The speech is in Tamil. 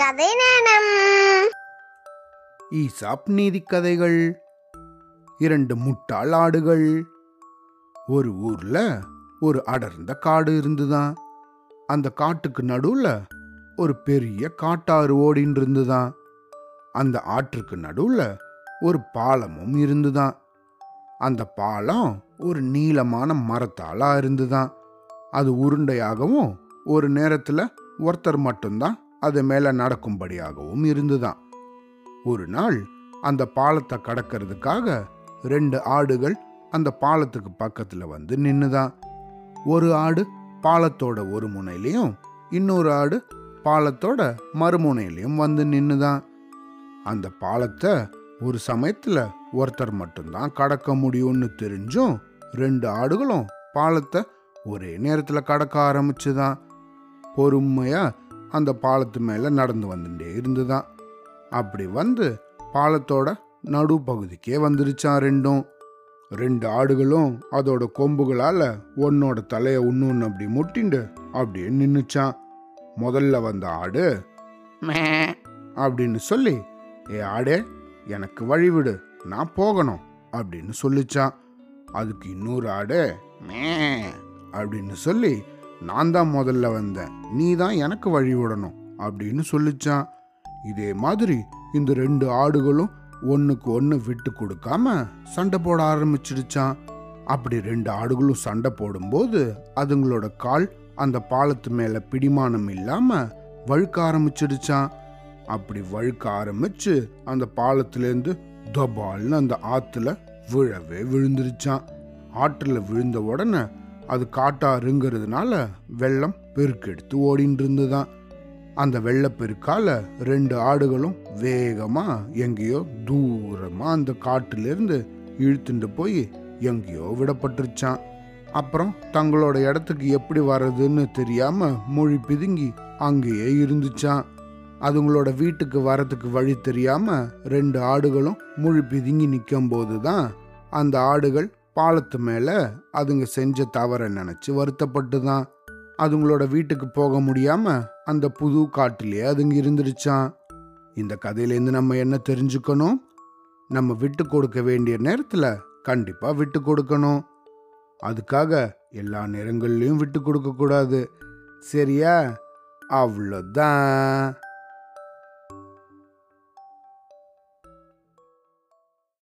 கதை நேரம். ஈசாப் நீதி கதைகள் இரண்டு முட்டாள் ஆடுகள். ஒரு ஊர்ல ஒரு அடர்ந்த காடு இருந்துதான். அந்த காட்டுக்கு நடுவுல ஒரு பெரிய காட்டாறு ஓடின்னு இருந்துதான் அந்த ஆற்றுக்கு நடுவுல ஒரு பாலமும் இருந்துதான். அந்த பாலம் ஒரு நீளமான மரத்தாலா இருந்துதான். அது உருண்டையாகவும் ஒரு நேரத்துல ஒருத்தர் மட்டும்தான் அது மேலே நடக்கும்படியாகவும் இருந்துதான். ஒரு நாள் அந்த பாலத்தை கடக்கிறதுக்காக ரெண்டு ஆடுகள் அந்த பாலத்துக்கு பக்கத்தில் வந்து நின்றுதான் ஒரு ஆடு பாலத்தோட ஒரு முனையிலையும் இன்னொரு ஆடு பாலத்தோட மறுமுனையிலையும் வந்து நின்றுதான் அந்த பாலத்தை ஒரு சமயத்தில் ஒருத்தர் மட்டும்தான் கடக்க முடியும்னு தெரிஞ்சும் ரெண்டு ஆடுகளும் பாலத்தை ஒரே நேரத்தில் கடக்க ஆரம்பிச்சுதான். பொறுமையாக அந்த பாலத்து மேலே நடந்து வந்துட்டே இருந்துதான். அப்படி வந்து பாலத்தோட நடுப்பகுதிக்கே வந்துருச்சான் ரெண்டும். ரெண்டு ஆடுகளும் அதோட கொம்புகளால் ஒன்னோட தலையை ஒன்று அப்படி முட்டிண்டு அப்படியே நின்றுச்சான் முதல்ல வந்த ஆடு "மே" அப்படின்னு சொல்லி ஏ ஆடே எனக்கு வழிவிடு நான் போகணும் அப்படின்னு சொல்லிச்சான். அதுக்கு இன்னொரு ஆடு அப்படின்னு சொல்லி நான் தான் முதல்ல வந்தேன். நீ தான் எனக்கு வழி விடணும் அப்படின்னு சொல்லிச்சான். இதே மாதிரி இந்த ரெண்டு ஆடுகளும் ஒன்றுக்கு ஒன்று விட்டு கொடுக்காம சண்டை போட ஆரம்பிச்சிடுச்சான். அப்படி ரெண்டு ஆடுகளும் சண்டை போடும்போது அதுங்களோட கால் அந்த பாலத்து மேலே பிடிமானம் இல்லாமல் வழுக்க ஆரம்பிச்சிடுச்சான். அப்படி வழுக்க ஆரம்பிச்சு அந்த பாலத்துலேருந்து தபால்னு அந்த ஆற்றுல விழவே விழுந்துருச்சான். ஆற்றில் விழுந்த உடனே அது காட்டாருங்கிறதுனால வெள்ளம் பெருக்கெடுத்து ஓடின்னு இருந்துதான் அந்த வெள்ளப்பெருக்கால ரெண்டு ஆடுகளும் வேகமா எங்கேயோ தூரமா அந்த காட்டிலிருந்து இழுத்துட்டு போய் எங்கேயோ விடப்பட்டுருச்சான் அப்புறம் தங்களோட இடத்துக்கு எப்படி வர்றதுன்னு தெரியாம மொழி பிதுங்கி அங்கேயே இருந்துச்சான் அதுங்களோட வீட்டுக்கு வரத்துக்கு வழி தெரியாம ரெண்டு ஆடுகளும் மொழி பிதுங்கி நிற்கும் போது தான் அந்த ஆடுகள் பாலத்து மேலே அதுங்க செஞ்ச தவறை நினைச்சு வருத்தப்பட்டுதான். அதுங்களோட வீட்டுக்கு போக முடியாமல் அந்த புது காட்டிலே அதுங்க இருந்துருச்சான் இந்த கதையிலேருந்து நம்ம என்ன தெரிஞ்சுக்கணும்? நம்ம விட்டு கொடுக்க வேண்டிய நேரத்தில் கண்டிப்பாக விட்டு கொடுக்கணும். அதுக்காக எல்லா நேரங்கள்லையும் விட்டு கொடுக்கக்கூடாது சரியா? அவ்வளோதான்.